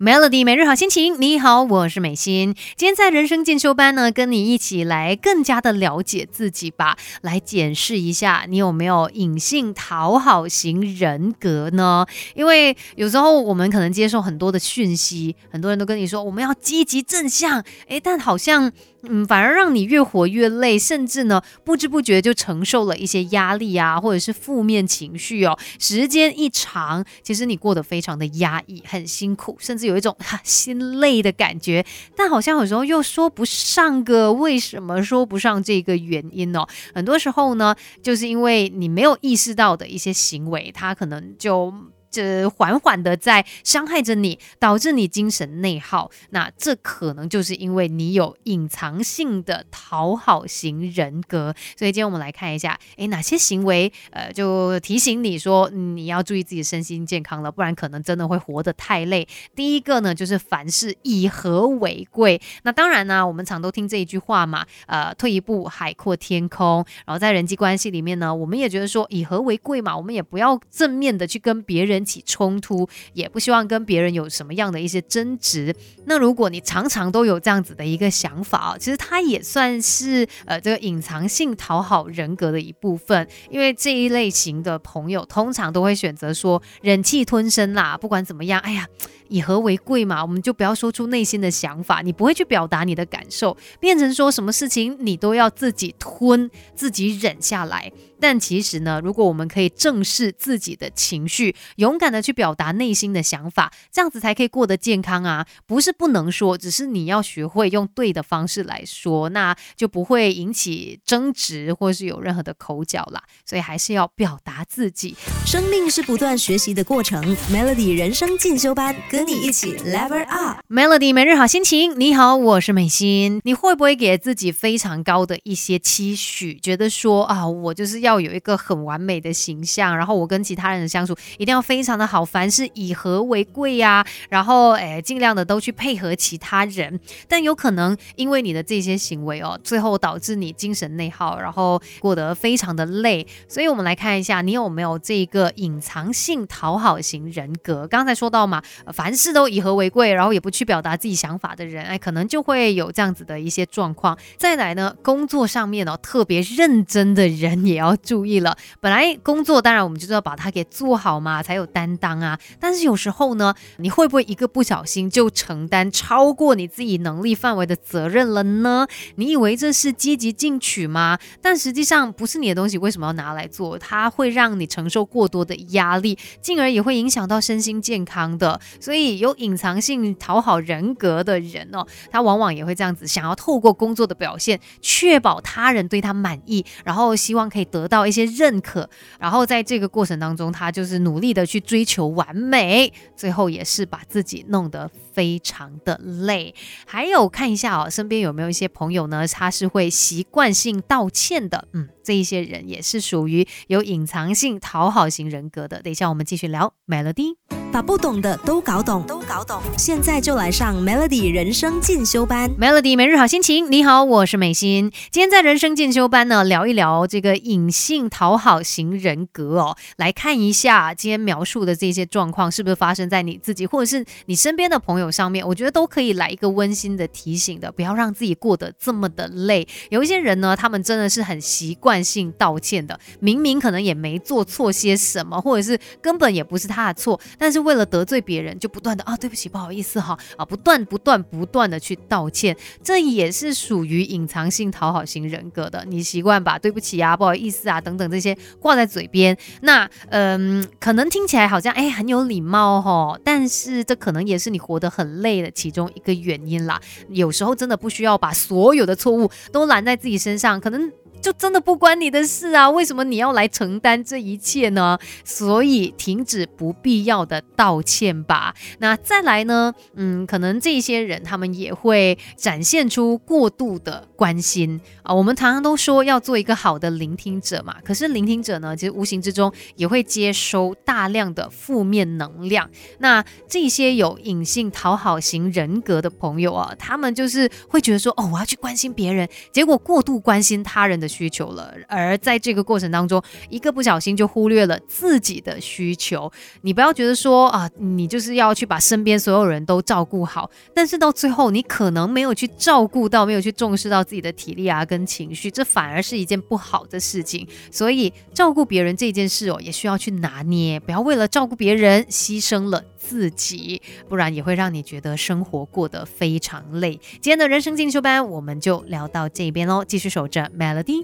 Melody 每日好心情，你好，我是美心。今天在人生进修班呢，跟你一起来更加的了解自己吧，来检视一下你有没有隐性讨好型人格呢？因为有时候我们可能接受很多的讯息，很多人都跟你说我们要积极正向，诶，但好像。嗯，反而让你越活越累，甚至呢不知不觉就承受了一些压力啊，或者是负面情绪哦。时间一长，其实你过得非常的压抑，很辛苦，甚至有一种哈心累的感觉。但好像有时候又说不上个为什么，说不上这个原因哦。很多时候呢，就是因为你没有意识到的一些行为，它可能就。这缓缓的在伤害着你，导致你精神内耗。那这可能就是因为你有隐藏性的讨好型人格。所以今天我们来看一下，诶，哪些行为，呃，就提醒你说你要注意自己身心健康了，不然可能真的会活得太累。第一个呢，就是凡事以和为贵。那当然呢，我们常都听这一句话嘛，呃，退一步海阔天空。然后在人际关系里面呢，我们也觉得说以和为贵嘛，我们也不要正面的去跟别人。起冲突，也不希望跟别人有什么样的一些争执。那如果你常常都有这样子的一个想法其实它也算是呃这个隐藏性讨好人格的一部分。因为这一类型的朋友通常都会选择说忍气吞声啦，不管怎么样，哎呀，以和为贵嘛，我们就不要说出内心的想法，你不会去表达你的感受，变成说什么事情你都要自己吞，自己忍下来。但其实呢，如果我们可以正视自己的情绪，勇敢的去表达内心的想法，这样子才可以过得健康啊！不是不能说，只是你要学会用对的方式来说，那就不会引起争执或是有任何的口角啦。所以还是要表达自己。生命是不断学习的过程，Melody 人生进修班，跟你一起 Level Up。Melody 每日好心情，你好，我是美心。你会不会给自己非常高的一些期许，觉得说啊，我就是要。有一个很完美的形象，然后我跟其他人的相处一定要非常的好，凡事以和为贵呀，然后诶尽量的都去配合其他人，但有可能因为你的这些行为哦，最后导致你精神内耗，然后过得非常的累。所以我们来看一下，你有没有这个隐藏性讨好型人格？刚才说到嘛，凡事都以和为贵，然后也不去表达自己想法的人，哎，可能就会有这样子的一些状况。再来呢，工作上面哦特别认真的人也要。注意了，本来工作当然我们就是要把它给做好嘛，才有担当啊。但是有时候呢，你会不会一个不小心就承担超过你自己能力范围的责任了呢？你以为这是积极进取吗？但实际上不是你的东西，为什么要拿来做？它会让你承受过多的压力，进而也会影响到身心健康的。所以有隐藏性讨好人格的人哦，他往往也会这样子，想要透过工作的表现，确保他人对他满意，然后希望可以得到。到一些认可，然后在这个过程当中，他就是努力的去追求完美，最后也是把自己弄得非常的累。还有看一下哦，身边有没有一些朋友呢？他是会习惯性道歉的，嗯，这一些人也是属于有隐藏性讨好型人格的。等一下我们继续聊 Melody。把不懂的都搞懂，都搞懂。现在就来上 Melody 人生进修班。Melody 每日好心情，你好，我是美心。今天在人生进修班呢，聊一聊这个隐性讨好型人格哦。来看一下今天描述的这些状况，是不是发生在你自己或者是你身边的朋友上面？我觉得都可以来一个温馨的提醒的，不要让自己过得这么的累。有一些人呢，他们真的是很习惯性道歉的，明明可能也没做错些什么，或者是根本也不是他的错，但是。为了得罪别人，就不断的啊，对不起，不好意思哈啊，不断不断不断的去道歉，这也是属于隐藏性讨好型人格的。你习惯把对不起啊、不好意思啊等等这些挂在嘴边，那嗯，可能听起来好像哎很有礼貌哈，但是这可能也是你活得很累的其中一个原因啦。有时候真的不需要把所有的错误都揽在自己身上，可能。就真的不关你的事啊？为什么你要来承担这一切呢？所以停止不必要的道歉吧。那再来呢？嗯，可能这些人他们也会展现出过度的关心啊。我们常常都说要做一个好的聆听者嘛，可是聆听者呢，其实无形之中也会接收大量的负面能量。那这些有隐性讨好型人格的朋友啊，他们就是会觉得说，哦，我要去关心别人，结果过度关心他人的。需求了，而在这个过程当中，一个不小心就忽略了自己的需求。你不要觉得说啊，你就是要去把身边所有人都照顾好，但是到最后你可能没有去照顾到，没有去重视到自己的体力啊跟情绪，这反而是一件不好的事情。所以照顾别人这件事哦，也需要去拿捏，不要为了照顾别人牺牲了自己，不然也会让你觉得生活过得非常累。今天的人生进修班我们就聊到这边喽，继续守着 Melody。